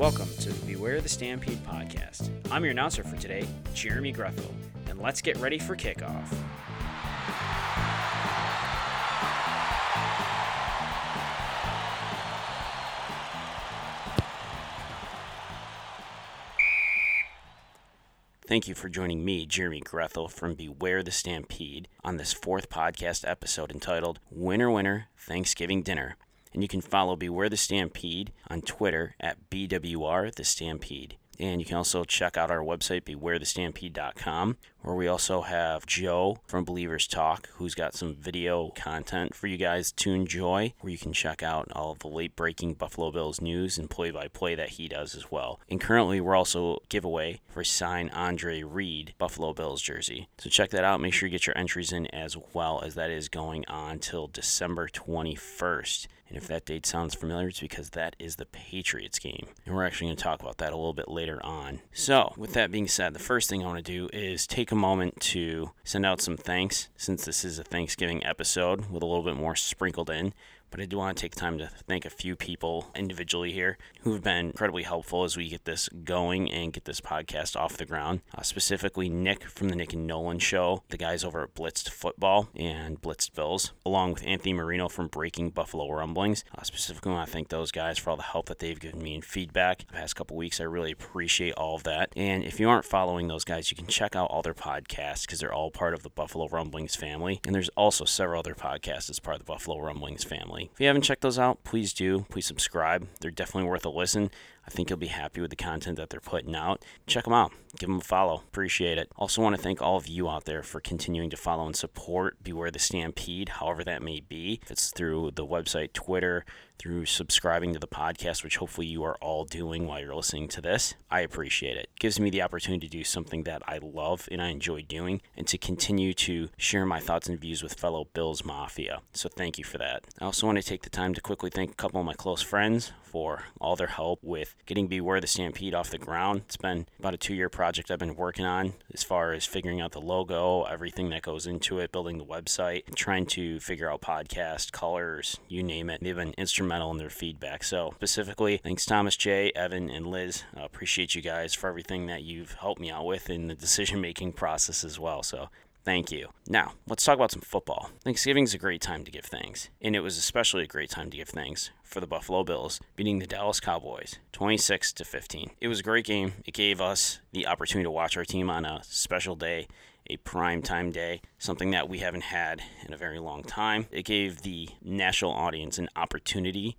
Welcome to the Beware the Stampede podcast. I'm your announcer for today, Jeremy Grethel, and let's get ready for kickoff. Thank you for joining me, Jeremy Grethel from Beware the Stampede, on this fourth podcast episode entitled Winner Winner Thanksgiving Dinner. And you can follow Beware the Stampede on Twitter at BWR the Stampede. And you can also check out our website, bewarethestampede.com, where we also have Joe from Believers Talk, who's got some video content for you guys to enjoy, where you can check out all of the late breaking Buffalo Bills news and play by play that he does as well. And currently, we're also giveaway for sign Andre Reed Buffalo Bills jersey. So check that out. Make sure you get your entries in as well, as that is going on till December 21st. And if that date sounds familiar, it's because that is the Patriots game. And we're actually going to talk about that a little bit later on. So, with that being said, the first thing I want to do is take a moment to send out some thanks since this is a Thanksgiving episode with a little bit more sprinkled in but I do want to take time to thank a few people individually here who have been incredibly helpful as we get this going and get this podcast off the ground. Uh, specifically, Nick from the Nick and Nolan Show, the guys over at Blitzed Football and Blitzed Bills, along with Anthony Marino from Breaking Buffalo Rumblings. Uh, specifically, I want to thank those guys for all the help that they've given me and feedback the past couple weeks. I really appreciate all of that. And if you aren't following those guys, you can check out all their podcasts because they're all part of the Buffalo Rumblings family. And there's also several other podcasts as part of the Buffalo Rumblings family If you haven't checked those out, please do. Please subscribe. They're definitely worth a listen. I think you'll be happy with the content that they're putting out. Check them out. Give them a follow. Appreciate it. Also, want to thank all of you out there for continuing to follow and support Beware the Stampede, however that may be. If it's through the website, Twitter, through subscribing to the podcast, which hopefully you are all doing while you're listening to this. I appreciate it. it. Gives me the opportunity to do something that I love and I enjoy doing and to continue to share my thoughts and views with fellow Bills Mafia. So thank you for that. I also want to take the time to quickly thank a couple of my close friends for all their help with getting Beware the Stampede off the ground. It's been about a two year project I've been working on as far as figuring out the logo, everything that goes into it, building the website, trying to figure out podcast, colors, you name it. They've been instrumental in their feedback. So, specifically, thanks Thomas J, Evan, and Liz. I appreciate you guys for everything that you've helped me out with in the decision making process as well. So, Thank you. Now, let's talk about some football. Thanksgiving is a great time to give thanks, and it was especially a great time to give thanks for the Buffalo Bills beating the Dallas Cowboys 26 to 15. It was a great game. It gave us the opportunity to watch our team on a special day, a prime time day, something that we haven't had in a very long time. It gave the national audience an opportunity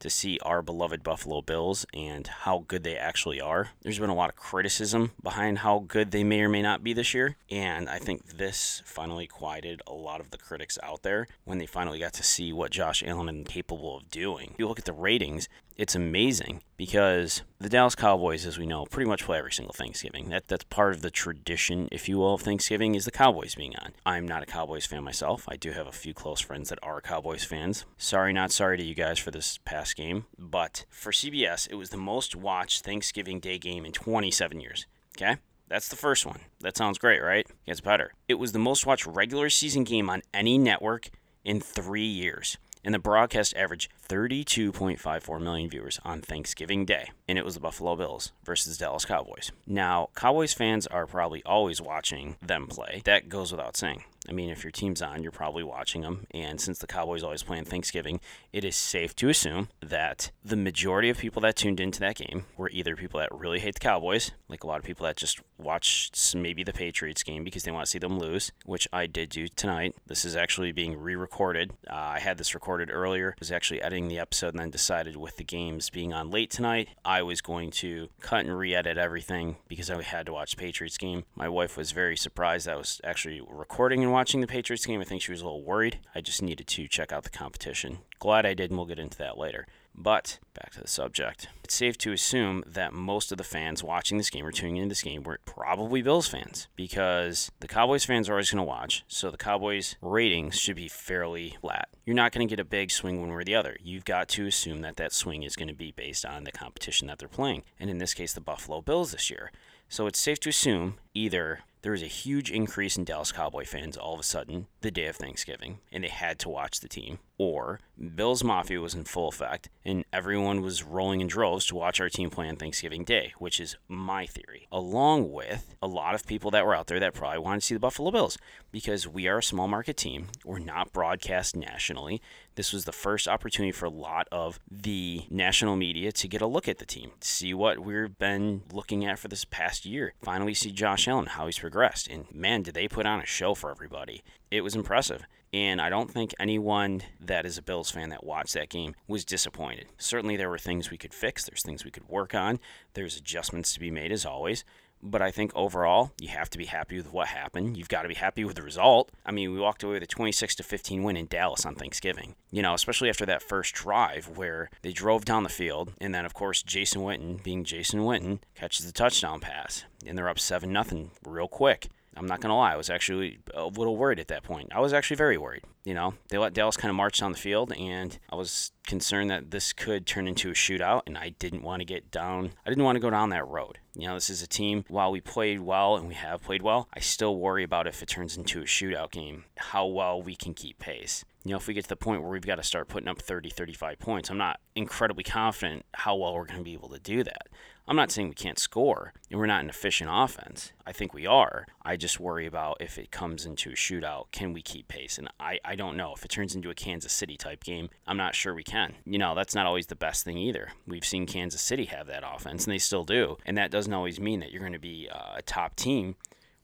to see our beloved Buffalo Bills and how good they actually are. There's been a lot of criticism behind how good they may or may not be this year, and I think this finally quieted a lot of the critics out there when they finally got to see what Josh Allen is capable of doing. If you look at the ratings, it's amazing because the Dallas Cowboys, as we know, pretty much play every single Thanksgiving. That that's part of the tradition, if you will, of Thanksgiving is the Cowboys being on. I'm not a Cowboys fan myself. I do have a few close friends that are Cowboys fans. Sorry, not sorry to you guys for this past game, but for CBS, it was the most watched Thanksgiving Day game in 27 years. Okay. That's the first one. That sounds great, right? Gets better. It was the most watched regular season game on any network in three years and the broadcast averaged 32.54 million viewers on Thanksgiving Day, and it was the Buffalo Bills versus Dallas Cowboys. Now, Cowboys fans are probably always watching them play. That goes without saying. I mean, if your team's on, you're probably watching them. And since the Cowboys always play on Thanksgiving, it is safe to assume that the majority of people that tuned into that game were either people that really hate the Cowboys, like a lot of people that just watched maybe the Patriots game because they want to see them lose, which I did do tonight. This is actually being re recorded. Uh, I had this recorded earlier, I was actually editing the episode, and then decided with the games being on late tonight, I was going to cut and re edit everything because I had to watch the Patriots game. My wife was very surprised I was actually recording and watching the Patriots game. I think she was a little worried. I just needed to check out the competition. Glad I did, and we'll get into that later. But back to the subject. It's safe to assume that most of the fans watching this game or tuning into this game were probably Bills fans because the Cowboys fans are always going to watch, so the Cowboys ratings should be fairly flat. You're not going to get a big swing one way or the other. You've got to assume that that swing is going to be based on the competition that they're playing, and in this case, the Buffalo Bills this year. So it's safe to assume either there was a huge increase in Dallas Cowboy fans all of a sudden the day of Thanksgiving, and they had to watch the team, or Bills Mafia was in full effect and everyone was rolling in droves to watch our team play on Thanksgiving Day, which is my theory, along with a lot of people that were out there that probably wanted to see the Buffalo Bills because we are a small market team. We're not broadcast nationally. This was the first opportunity for a lot of the national media to get a look at the team, see what we've been looking at for this past year. Finally, see Josh Allen, how he's progressed. And man, did they put on a show for everybody. It was impressive. And I don't think anyone that is a Bills fan that watched that game was disappointed. Certainly, there were things we could fix, there's things we could work on, there's adjustments to be made as always. But I think overall, you have to be happy with what happened. You've got to be happy with the result. I mean, we walked away with a 26 to 15 win in Dallas on Thanksgiving. You know, especially after that first drive where they drove down the field, and then of course Jason Witten, being Jason Witten, catches the touchdown pass, and they're up seven nothing real quick. I'm not gonna lie, I was actually a little worried at that point. I was actually very worried. You know, they let Dallas kind of march down the field, and I was concerned that this could turn into a shootout, and I didn't want to get down. I didn't want to go down that road. You know, this is a team. While we played well and we have played well, I still worry about if it turns into a shootout game, how well we can keep pace. You know, if we get to the point where we've got to start putting up 30, 35 points, I'm not incredibly confident how well we're going to be able to do that. I'm not saying we can't score and we're not an efficient offense. I think we are. I just worry about if it comes into a shootout, can we keep pace? And I, I don't know. If it turns into a Kansas City type game, I'm not sure we can. You know, that's not always the best thing either. We've seen Kansas City have that offense, and they still do. And that doesn't always mean that you're going to be uh, a top team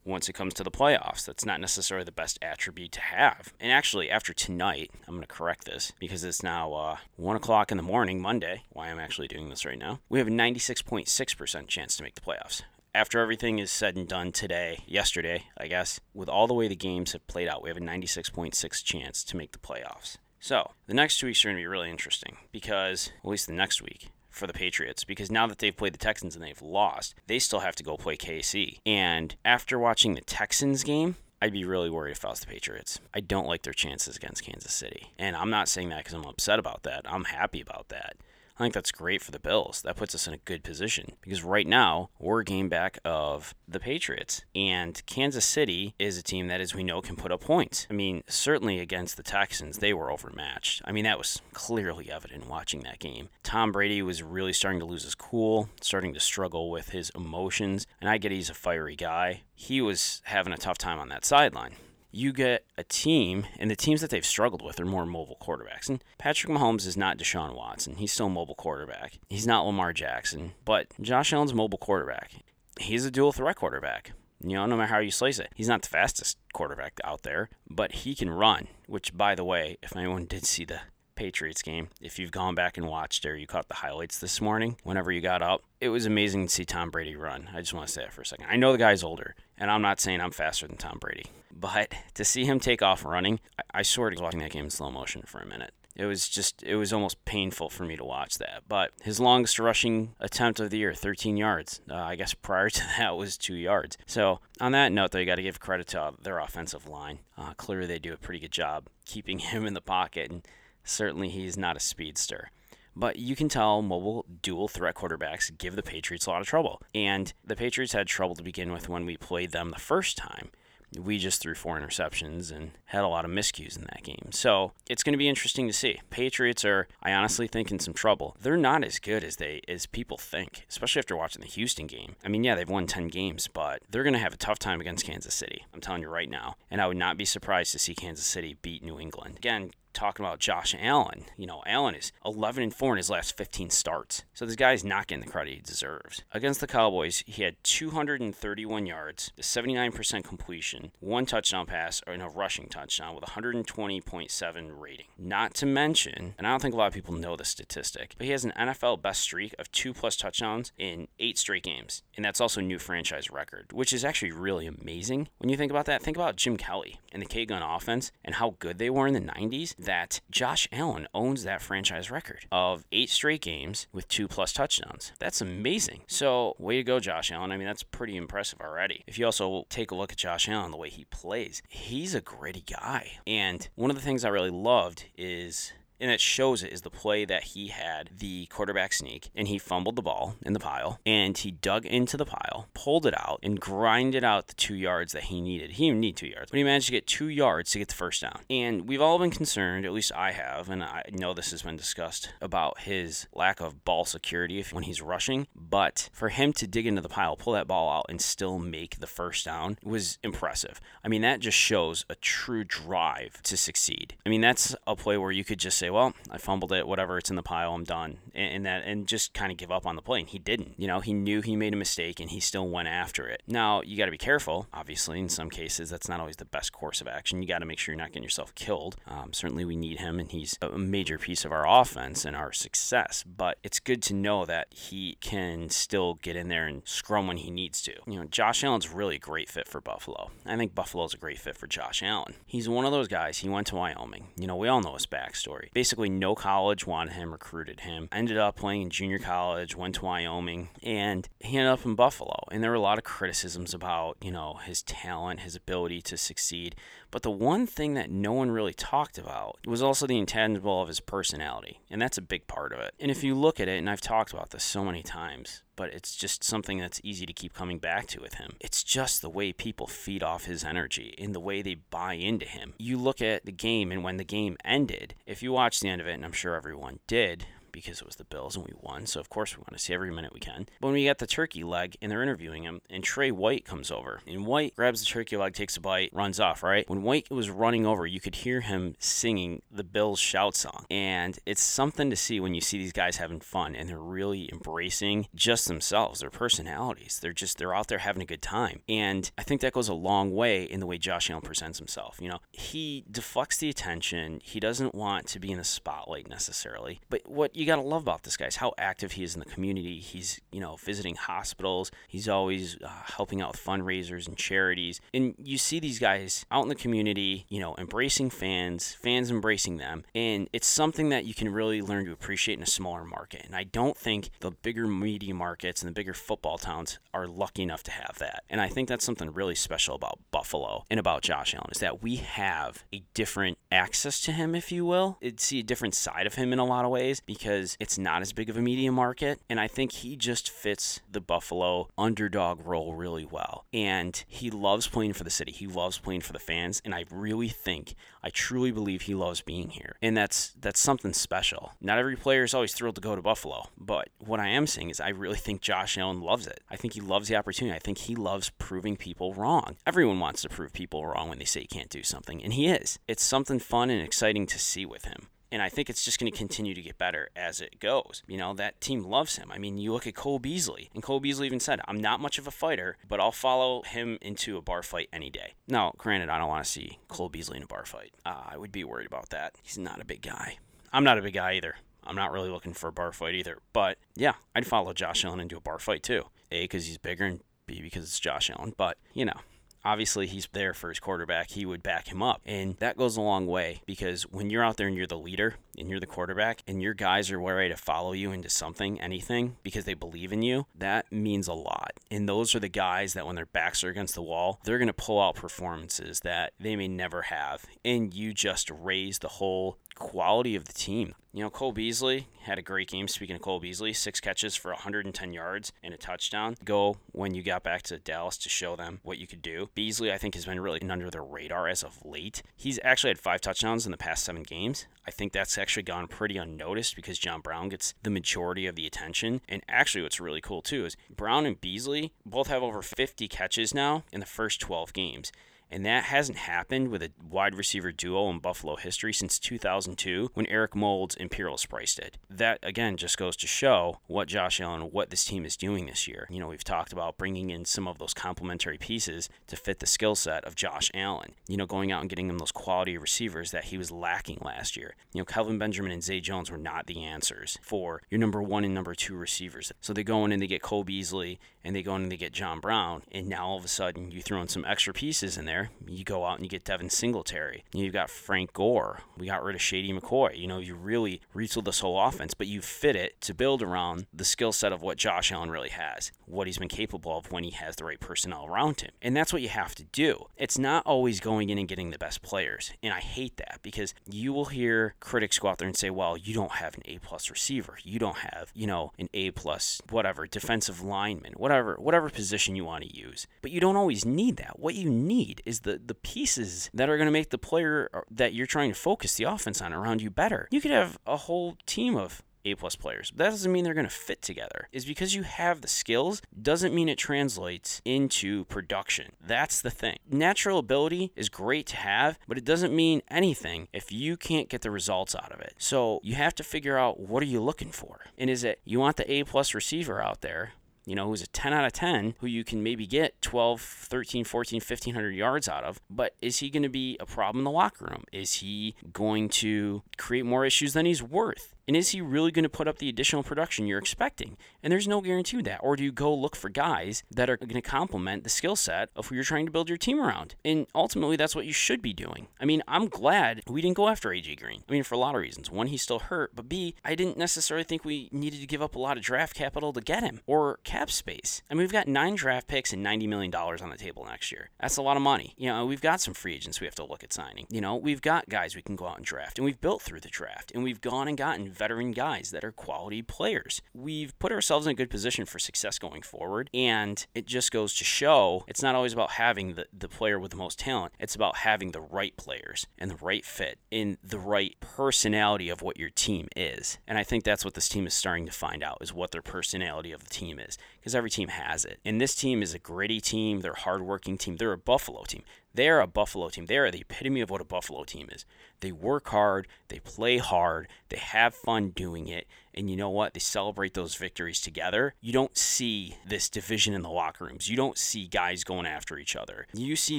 once it comes to the playoffs. That's not necessarily the best attribute to have. And actually, after tonight, I'm going to correct this because it's now uh, 1 o'clock in the morning, Monday, why I'm actually doing this right now. We have a 96.6% chance to make the playoffs. After everything is said and done today, yesterday, I guess, with all the way the games have played out, we have a 96.6 chance to make the playoffs. So, the next two weeks are going to be really interesting because, at least the next week, for the Patriots because now that they've played the Texans and they've lost, they still have to go play KC. And after watching the Texans game, I'd be really worried if I was the Patriots. I don't like their chances against Kansas City. And I'm not saying that because I'm upset about that. I'm happy about that. I think that's great for the Bills. That puts us in a good position because right now we're a game back of the Patriots. And Kansas City is a team that, as we know, can put up points. I mean, certainly against the Texans, they were overmatched. I mean, that was clearly evident watching that game. Tom Brady was really starting to lose his cool, starting to struggle with his emotions. And I get he's a fiery guy. He was having a tough time on that sideline you get a team, and the teams that they've struggled with are more mobile quarterbacks. And Patrick Mahomes is not Deshaun Watson. He's still a mobile quarterback. He's not Lamar Jackson, but Josh Allen's a mobile quarterback. He's a dual threat quarterback. You know, no matter how you slice it, he's not the fastest quarterback out there, but he can run. Which, by the way, if anyone did see the Patriots game, if you've gone back and watched or you caught the highlights this morning, whenever you got up, it was amazing to see Tom Brady run. I just want to say that for a second. I know the guy's older, and I'm not saying I'm faster than Tom Brady. But to see him take off running, I, I swear to watching that game in slow motion for a minute. It was just, it was almost painful for me to watch that. But his longest rushing attempt of the year, 13 yards. Uh, I guess prior to that was two yards. So on that note, though, you got to give credit to their offensive line. Uh, clearly, they do a pretty good job keeping him in the pocket, and certainly he's not a speedster. But you can tell mobile dual threat quarterbacks give the Patriots a lot of trouble. And the Patriots had trouble to begin with when we played them the first time we just threw four interceptions and had a lot of miscues in that game. So it's going to be interesting to see. Patriots are, I honestly think, in some trouble. They're not as good as they as people think, especially after watching the Houston game. I mean, yeah, they've won 10 games, but they're going to have a tough time against Kansas City. I'm telling you right now. And I would not be surprised to see Kansas City beat New England. Again, talking about Josh Allen. You know, Allen is 11 and 4 in his last 15 starts. So this guy's not getting the credit he deserves. Against the Cowboys, he had 231 yards, 79% completion, one touchdown pass, and a rushing touchdown with 120.7 rating. Not to mention, and I don't think a lot of people know this statistic, but he has an NFL best streak of two plus touchdowns in eight straight games. And that's also a new franchise record, which is actually really amazing. When you think about that, think about Jim Kelly and the K Gun offense and how good they were in the 90s that Josh Allen owns that franchise record of eight straight games with two plus touchdowns. That's amazing. So, way to go, Josh Allen. I mean, that's pretty impressive already. If you also take a look at Josh Allen, the way he plays, he's a gritty guy. And one of the things I really loved is and it shows it is the play that he had the quarterback sneak and he fumbled the ball in the pile and he dug into the pile, pulled it out, and grinded out the two yards that he needed. He didn't need two yards, but he managed to get two yards to get the first down. And we've all been concerned, at least I have, and I know this has been discussed about his lack of ball security when he's rushing. But for him to dig into the pile, pull that ball out, and still make the first down was impressive. I mean, that just shows a true drive to succeed. I mean, that's a play where you could just say, "Well, I fumbled it. Whatever, it's in the pile. I'm done," and that, and just kind of give up on the play. And he didn't. You know, he knew he made a mistake, and he still went after it. Now, you got to be careful. Obviously, in some cases, that's not always the best course of action. You got to make sure you're not getting yourself killed. Um, certainly, we need him, and he's a major piece of our offense and our success. But it's good to know that he can still get in there and scrum when he needs to. You know, Josh Allen's really a great fit for Buffalo. I think Buffalo's a great fit for Josh Allen. He's one of those guys. He went to Wyoming. You know, we all know his backstory. Basically, no college wanted him, recruited him. Ended up playing in junior college, went to Wyoming, and he ended up in Buffalo. And there were a lot of criticisms about, you know, his talent, his ability to succeed. But the one thing that no one really talked about was also the intangible of his personality. And that's a big part of it. And if you look at it, and I've talked about this so many times, but it's just something that's easy to keep coming back to with him. It's just the way people feed off his energy and the way they buy into him. You look at the game, and when the game ended, if you watch the end of it, and I'm sure everyone did, because it was the Bills and we won. So, of course, we want to see every minute we can. But when we get the turkey leg and they're interviewing him, and Tre White comes over, and White grabs the turkey leg, takes a bite, runs off, right? When White was running over, you could hear him singing the Bills shout song. And it's something to see when you see these guys having fun and they're really embracing just themselves, their personalities. They're just, they're out there having a good time. And I think that goes a long way in the way Josh Allen presents himself. You know, he deflects the attention, he doesn't want to be in the spotlight necessarily. But what you got to love about this guy is how active he is in the community. He's, you know, visiting hospitals. He's always uh, helping out with fundraisers and charities. And you see these guys out in the community, you know, embracing fans, fans embracing them. And it's something that you can really learn to appreciate in a smaller market. And I don't think the bigger media markets and the bigger football towns are lucky enough to have that. And I think that's something really special about Buffalo and about Josh Allen is that we have a different access to him, if you will. It's see a different side of him in a lot of ways because because it's not as big of a media market. And I think he just fits the Buffalo underdog role really well. And he loves playing for the city, he loves playing for the fans. And I really think, I truly believe he loves being here. And that's that's something special. Not every player is always thrilled to go to Buffalo, but what I am saying is I really think Josh Allen loves it. I think he loves the opportunity. I think he loves proving people wrong. Everyone wants to prove people wrong when they say he can't do something, and he is. It's something fun and exciting to see with him. And I think it's just going to continue to get better as it goes. You know, that team loves him. I mean, you look at Cole Beasley, and Cole Beasley even said, I'm not much of a fighter, but I'll follow him into a bar fight any day. Now, granted, I don't want to see Cole Beasley in a bar fight. Uh, I would be worried about that. He's not a big guy. I'm not a big guy either. I'm not really looking for a bar fight either. But yeah, I'd follow Josh Allen into a bar fight too. A, because he's bigger, and B, because it's Josh Allen. But, you know, obviously he's there for his quarterback. He would back him up. And that goes a long way because when you're out there and you're the leader and you're the quarterback and your guys are ready to follow you into something, anything, because they believe in you, that means a lot. And those are the guys that when their backs are against the wall, they're going to pull out performances that they may never have. And you just raise the whole quality of the team. You know, Cole Beasley had a great game. Speaking of Cole Beasley, six catches for 110 yards and a touchdown. Go when you got back to Dallas to show them what you could do. Beasley, I think, has been really under the radar as of late. He's actually had five touchdowns in the past seven games. I think that's actually gone pretty unnoticed because John Brown gets the majority of the attention. And actually, what's really cool too is Brown and Beasley both have over 50 catches now in the first 12 games. And that hasn't happened with a wide receiver duo in Buffalo history since 2002 when Eric Moulds and Peerless Price did. That, again, just goes to show what Josh Allen, what this team is doing this year. You know, we've talked about bringing in some of those complementary pieces to fit the skill set of Josh Allen. You know, going out and getting him those quality receivers that he was lacking last year. You know, Kelvin Benjamin and Zay Jones were not the answers for your number one and number two receivers. So they go in and they get Cole Beasley and they go in and they get John Brown. And now all of a sudden you throw in some extra pieces in there. You go out and you get Devin Singletary. You've got Frank Gore. We got rid of Shady McCoy. You know, you really retooled this whole offense, but you fit it to build around the skill set of what Josh Allen really has, what he's been capable of when he has the right personnel around him. And that's what you have to do. It's not always going in and getting the best players. And I hate that because you will hear critics go out there and say, well, you don't have an A plus receiver. You don't have, you know, an A plus whatever, defensive lineman, whatever position you want to use. But you don't always need that. What you need is the the pieces that are going to make the player uh, that you're trying to focus the offense on around you better. You could have a whole team of a plus players. But that doesn't mean they're going to fit together. Is because you have the skills doesn't mean it translates into production. That's the thing. Natural ability is great to have, but it doesn't mean anything if you can't get the results out of it. So you have to figure out what are you looking for? And is it you want the A plus receiver out there you know, who's a 10 out of 10, who you can maybe get 12, 13, 14, 1500 yards out of. But is he going to be a problem in the locker room? Is he going to create more issues than he's worth? And is he really going to put up the additional production you're expecting? And there's no guarantee of that. Or do you go look for guys that are going to complement the skill set of who you're trying to build your team around? And ultimately, that's what you should be doing. I mean, I'm glad we didn't go after AJ Green. I mean, for a lot of reasons. One, he's still hurt, but B, I didn't necessarily think we needed to give up a lot of draft capital to get him or cap space. I mean, we've got nine draft picks and $90 million on the table next year. That's a lot of money. You know, we've got some free agents we have to look at signing. You know, we've got guys we can go out and draft, and we've built through the draft, and we've gone and gotten veteran guys that are quality players. We've put ourselves in a good position for success going forward, and it just goes to show it's not always about having the, the player with the most talent, it's about having the right players and the right fit in the right personality of what your team is. And I think that's what this team is starting to find out is what their personality of the team is because every team has it. And this team is a gritty team, they're a hardworking team, they're a Buffalo team. They're a Buffalo team. They are the epitome of what a Buffalo team is. They work hard, they play hard, they have fun doing it, and you know what? They celebrate those victories together. You don't see this division in the locker rooms. You don't see guys going after each other. You see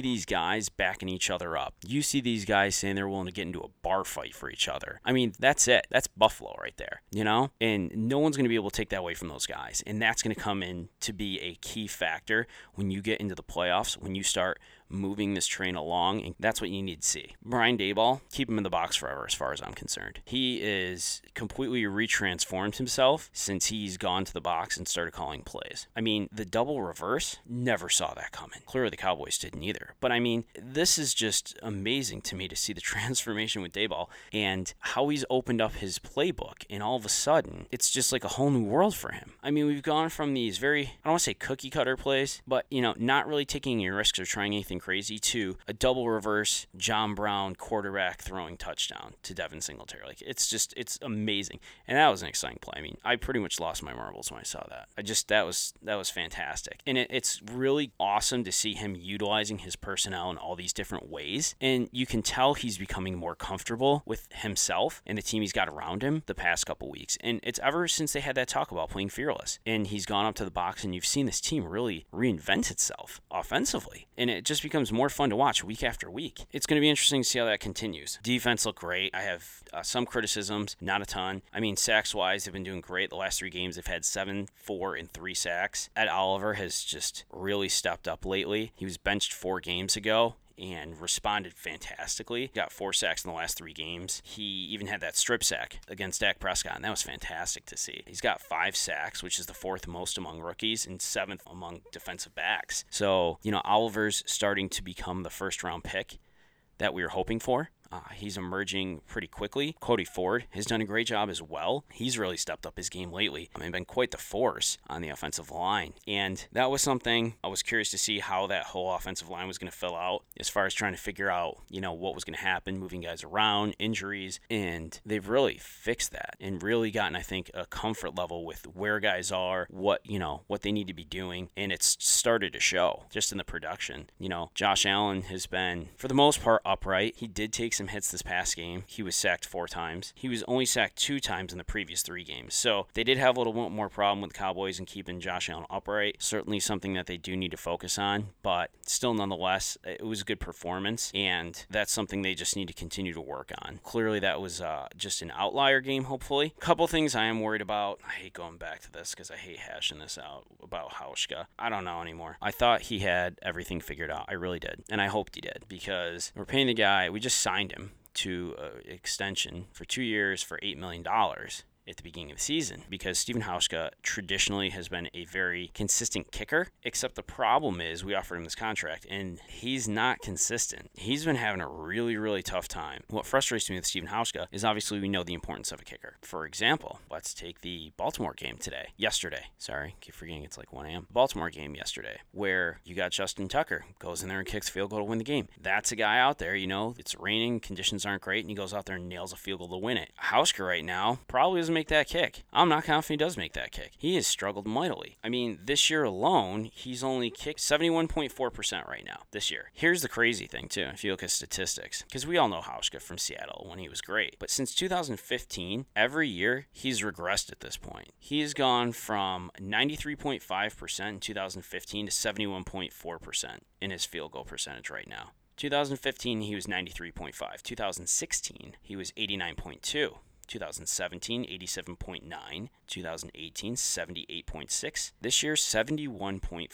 these guys backing each other up. You see these guys saying they're willing to get into a bar fight for each other. I mean, that's it. That's Buffalo right there, you know? And no one's going to be able to take that away from those guys. And that's going to come in to be a key factor when you get into the playoffs, when you start moving this train along, and that's what you need to see. Brian Daboll, keep him in the box forever, as far as I'm concerned. He is completely retransformed himself since he's gone to the box and started calling plays. I mean, the double reverse, never saw that coming. Clearly, the Cowboys didn't either. But I mean, this is just amazing to me to see the transformation with Daboll and how he's opened up his playbook, and all of a sudden, it's just like a whole new world for him. I mean, we've gone from these very, I don't want to say cookie cutter plays, but you know, not really taking any risks or trying anything crazy to a double reverse John Brown quarterback throwing touchdown to Devin Singletary. Like it's just it's amazing. And that was an exciting play. I mean, I pretty much lost my marbles when I saw that. I just that was that was fantastic. And it, it's really awesome to see him utilizing his personnel in all these different ways. And you can tell he's becoming more comfortable with himself and the team he's got around him the past couple weeks. And it's ever since they had that talk about playing fearless. And he's gone up to the box and you've seen this team really reinvent itself offensively. And it just becomes more fun to watch week after week. It's going to be interesting to see how that continues. Defense looked great. I have uh, some criticisms, not a ton. I mean, sacks wise, they've been doing great. The last three games, they've had seven, four, and three sacks. Ed Oliver has just really stepped up lately. He was benched four games ago and responded fantastically. Got four sacks in the last three games. He even had that strip sack against Dak Prescott, and that was fantastic to see. He's got five sacks, which is the fourth most among rookies and seventh among defensive backs. So, you know, Oliver's starting to become the first round pick that we were hoping for. Uh, he's emerging pretty quickly. Cody Ford has done a great job as well. He's really stepped up his game lately. I mean, been quite the force on the offensive line. And that was something I was curious to see how that whole offensive line was going to fill out as far as trying to figure out, you know, what was going to happen, moving guys around, injuries. And they've really fixed that and really gotten, I think, a comfort level with where guys are, what, you know, what they need to be doing. And it's started to show just in the production. You know, Josh Allen has been, for the most part, upright. He did take some some hits this past game. He was sacked four times. He was only sacked two times in the previous three games. So they did have a little more problem with the Cowboys and keeping Josh Allen upright. Certainly something that they do need to focus on, but still, nonetheless, it was a good performance, and that's something they just need to continue to work on. Clearly, that was uh, just an outlier game, hopefully. A couple things I am worried about. I hate going back to this because I hate hashing this out about Hauschka. I don't know anymore. I thought he had everything figured out. I really did. And I hoped he did because we're paying the guy, we just signed him to an extension for two years for $8 million at the beginning of the season because Stephen Hauschka traditionally has been a very consistent kicker, except the problem is we offered him this contract and he's not consistent. He's been having a really, really tough time. What frustrates me with Stephen Hauschka is obviously we know the importance of a kicker. For example, let's take the Baltimore game today, yesterday. Sorry, keep forgetting it's like 1 a.m. Baltimore game yesterday, where you got Justin Tucker goes in there and kicks field goal to win the game. That's a guy out there, you know, it's raining, conditions aren't great, and he goes out there and nails a field goal to win it. Hauschka right now probably doesn't make that kick. I'm not confident he does make that kick. He has struggled mightily. I mean, this year alone, he's only kicked 71.4% right now, this year. Here's the crazy thing, too, if you look at statistics, because we all know Hauschka from Seattle when he was great. But since 2015, every year, he's regressed at this point. He has gone from 93.5% in 2015 to 71.4% in his field goal percentage right now. 2015, he was 93.5. 2016, he was 89.2. 2017, 87.9. 2018, 78.6. This year, 71.4.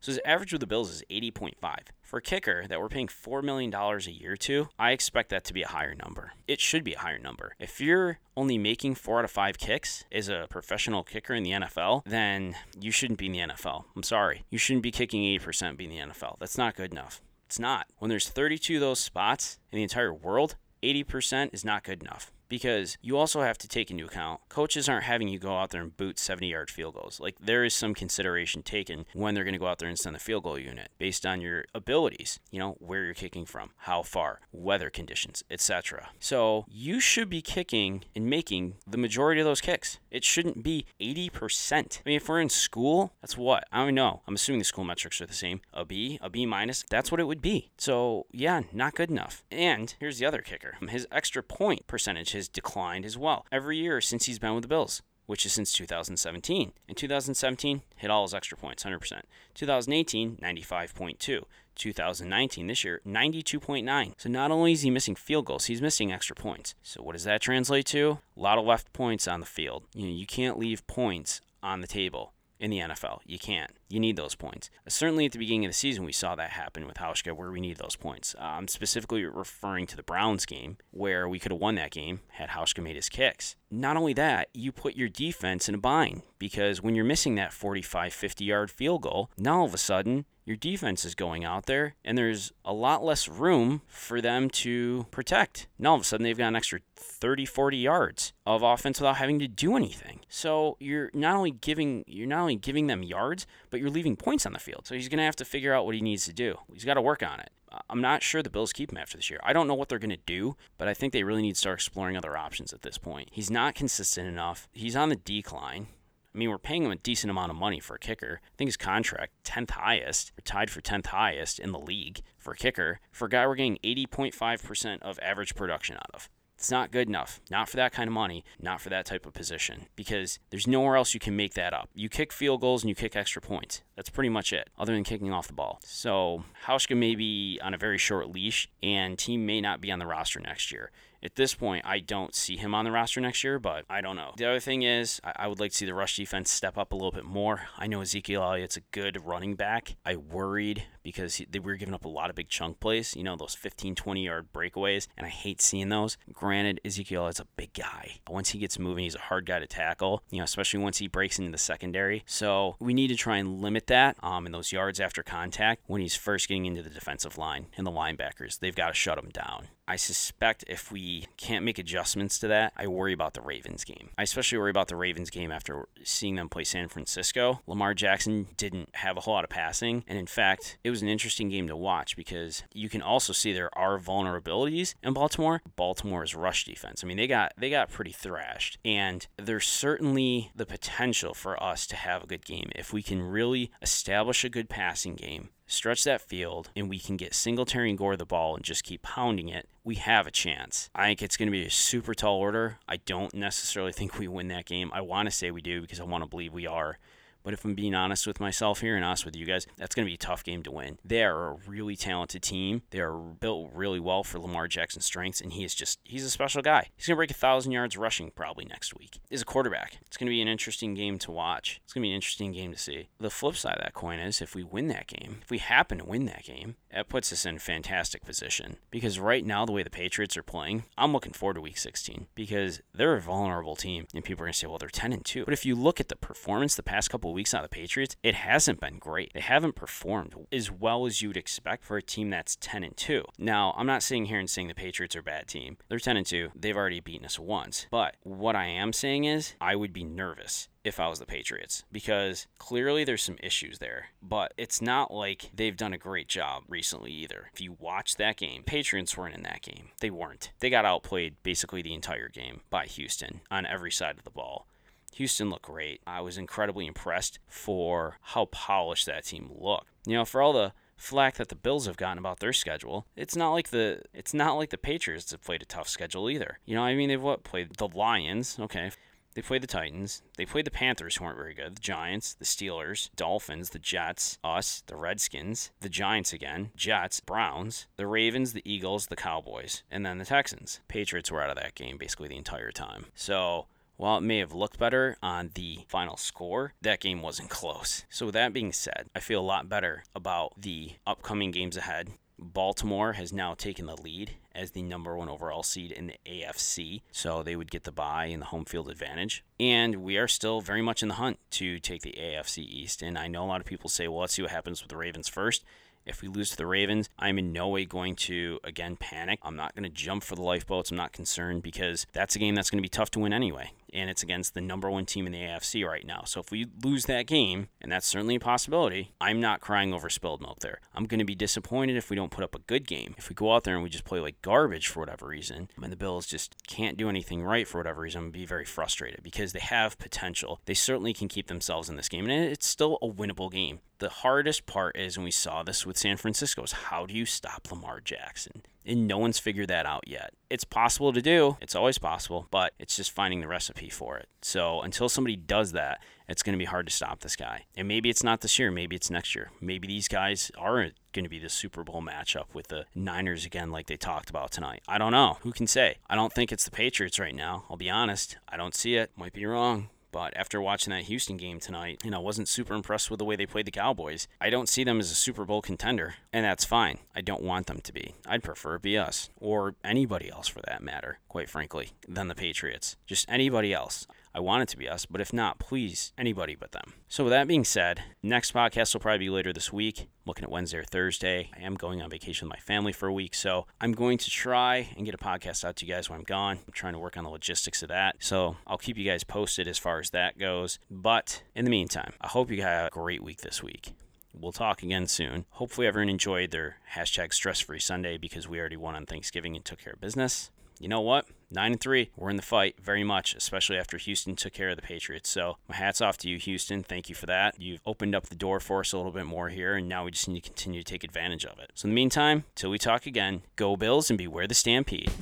So his average with the Bills is 80.5. For a kicker that we're paying $4 million a year to, I expect that to be a higher number. It should be a higher number. If you're only making four out of five kicks as a professional kicker in the NFL, then you shouldn't be in the NFL. I'm sorry. You shouldn't be kicking 80% being in the NFL. That's not good enough. It's not. When there's 32 of those spots in the entire world, 80% is not good enough because you also have to take into account coaches aren't having you go out there and boot 70 yard field goals. Like there is some consideration taken when they're going to go out there and send the field goal unit based on your abilities, you know, where you're kicking from, how far, weather conditions, etc. So you should be kicking and making the majority of those kicks. It shouldn't be 80%. I mean, if we're in school, that's what? I don't know. I'm assuming the school metrics are the same. A B, a B minus, that's what it would be. So yeah, not good enough. And here's the other kicker. His extra point percentage has declined as well every year since he's been with the Bills, which is since 2017. In 2017, hit all his extra points, 100%. 2018, 95.2. 2019, this year, 92.9. So not only is he missing field goals, he's missing extra points. So what does that translate to? A lot of left points on the field. You know, you can't leave points on the table in the NFL. You can't. You need those points. Certainly at the beginning of the season, we saw that happen with Hauschka, where we need those points. I'm specifically referring to the Browns game, where we could have won that game had Hauschka made his kicks. Not only that, you put your defense in a bind because when you're missing that 45, 50 yard field goal, now all of a sudden your defense is going out there and there's a lot less room for them to protect. Now all of a sudden they've got an extra 30, 40 yards of offense without having to do anything. So you're not only giving you're not only giving them yards, but you're leaving points on the field. So he's going to have to figure out what he needs to do. He's got to work on it. I'm not sure the Bills keep him after this year. I don't know what they're going to do, but I think they really need to start exploring other options at this point. He's not consistent enough. He's on the decline. I mean, we're paying him a decent amount of money for a kicker. I think his contract, 10th highest, or tied for 10th highest in the league for a kicker. For a guy we're getting 80.5% of average production out of. It's not good enough. Not for that kind of money, not for that type of position, because there's nowhere else you can make that up. You kick field goals and you kick extra points. That's pretty much it, other than kicking off the ball. So Hauschka may be on a very short leash, and team may not be on the roster next year. At this point, I don't see him on the roster next year, but I don't know. The other thing is, I would like to see the rush defense step up a little bit more. I know Ezekiel Elliott's a good running back. I worried because they were giving up a lot of big chunk plays, you know, those 15, 20 yard breakaways, and I hate seeing those. Granted, Ezekiel is a big guy. Once he gets moving, he's a hard guy to tackle, you know, especially once he breaks into the secondary. So we need to try and limit that um, in those yards after contact when he's first getting into the defensive line and the linebackers. They've got to shut him down. I suspect if we can't make adjustments to that, I worry about the Ravens game. I especially worry about the Ravens game after seeing them play San Francisco. Lamar Jackson didn't have a whole lot of passing, and in fact, it was an interesting game to watch because you can also see there are vulnerabilities in Baltimore. Baltimore's rush defense. I mean, they got they got pretty thrashed, and there's certainly the potential for us to have a good game if we can really establish a good passing game stretch that field, and we can get Singletary and Gore the ball and just keep pounding it, we have a chance. I think it's going to be a super tall order. I don't necessarily think we win that game. I want to say we do because I want to believe we are. But if I'm being honest with myself here and honest with you guys, that's going to be a tough game to win. They are a really talented team. They are built really well for Lamar Jackson's strengths, and he is just, he's a special guy. He's going to break a 1,000 yards rushing probably next week. He's a quarterback. It's going to be an interesting game to watch. It's going to be an interesting game to see. The flip side of that coin is if we win that game, if we happen to win that game, that puts us in a fantastic position. Because right now, the way the Patriots are playing, I'm looking forward to week 16 because they're a vulnerable team. And people are going to say, well, they're 10 and 2. But if you look at the performance the past couple weeks of the Patriots, it hasn't been great. They haven't performed as well as you'd expect for a team that's 10 and 2. Now, I'm not sitting here and saying the Patriots are a bad team. They're 10 and 2. They've already beaten us once. But what I am saying is, I would be nervous if I was the Patriots because clearly there's some issues there. But it's not like they've done a great job recently either. If you watch that game, Patriots weren't in that game. They weren't. They got outplayed basically the entire game by Houston on every side of the ball. Houston looked great. I was incredibly impressed for how polished that team looked. You know, for all the flack that the Bills have gotten about their schedule. It's not like the it's not like the Patriots have played a tough schedule either. You know, I mean they've what played the Lions, okay. They played the Titans. They played the Panthers, who weren't very good. The Giants, the Steelers, Dolphins, the Jets, us, the Redskins, the Giants again, Jets, Browns, the Ravens, the Eagles, the Cowboys, and then the Texans. Patriots were out of that game basically the entire time. So while it may have looked better on the final score, that game wasn't close. So, with that being said, I feel a lot better about the upcoming games ahead. Baltimore has now taken the lead as the number one overall seed in the AFC, so they would get the bye and the home field advantage. And we are still very much in the hunt to take the AFC East. And I know a lot of people say, well, let's see what happens with the Ravens first. If we lose to the Ravens, I'm in no way going to, again, panic. I'm not going to jump for the lifeboats. I'm not concerned because that's a game that's going to be tough to win anyway. And it's against the number one team in the AFC right now. So if we lose that game, and that's certainly a possibility, I'm not crying over spilled milk there. I'm going to be disappointed if we don't put up a good game. If we go out there and we just play like garbage for whatever reason, and the Bills just can't do anything right for whatever reason, I'm going to be very frustrated because they have potential. They certainly can keep themselves in this game, and it's still a winnable game. The hardest part is, and we saw this with San Francisco, is how do you stop Lamar Jackson? And no one's figured that out yet. It's possible to do, it's always possible, but it's just finding the recipe for it. So until somebody does that, it's going to be hard to stop this guy. And maybe it's not this year, maybe it's next year. Maybe these guys are going to be the Super Bowl matchup with the Niners again, like they talked about tonight. I don't know. Who can say? I don't think it's the Patriots right now. I'll be honest. I don't see it. Might be wrong. But after watching that Houston game tonight, you know, wasn't super impressed with the way they played the Cowboys. I don't see them as a Super Bowl contender, and that's fine. I don't want them to be. I'd prefer it be us, or anybody else for that matter, quite frankly, than the Patriots. Just anybody else. I want it to be us, but if not, please, anybody but them. So, with that being said, next podcast will probably be later this week. looking at Wednesday or Thursday. I am going on vacation with my family for a week, so I'm going to try and get a podcast out to you guys when I'm gone. I'm trying to work on the logistics of that, so I'll keep you guys posted as far as that goes. But in the meantime, I hope you have a great week this week. We'll talk again soon. Hopefully, everyone enjoyed their hashtag stress free Sunday because we already won on Thanksgiving and took care of business you know what? Nine and three, we're in the fight very much, especially after Houston took care of the Patriots. So my hats off to you, Houston. Thank you for that. You've opened up the door for us a little bit more here, and now we just need to continue to take advantage of it. So in the meantime, till we talk again, go Bills and beware the Stampede.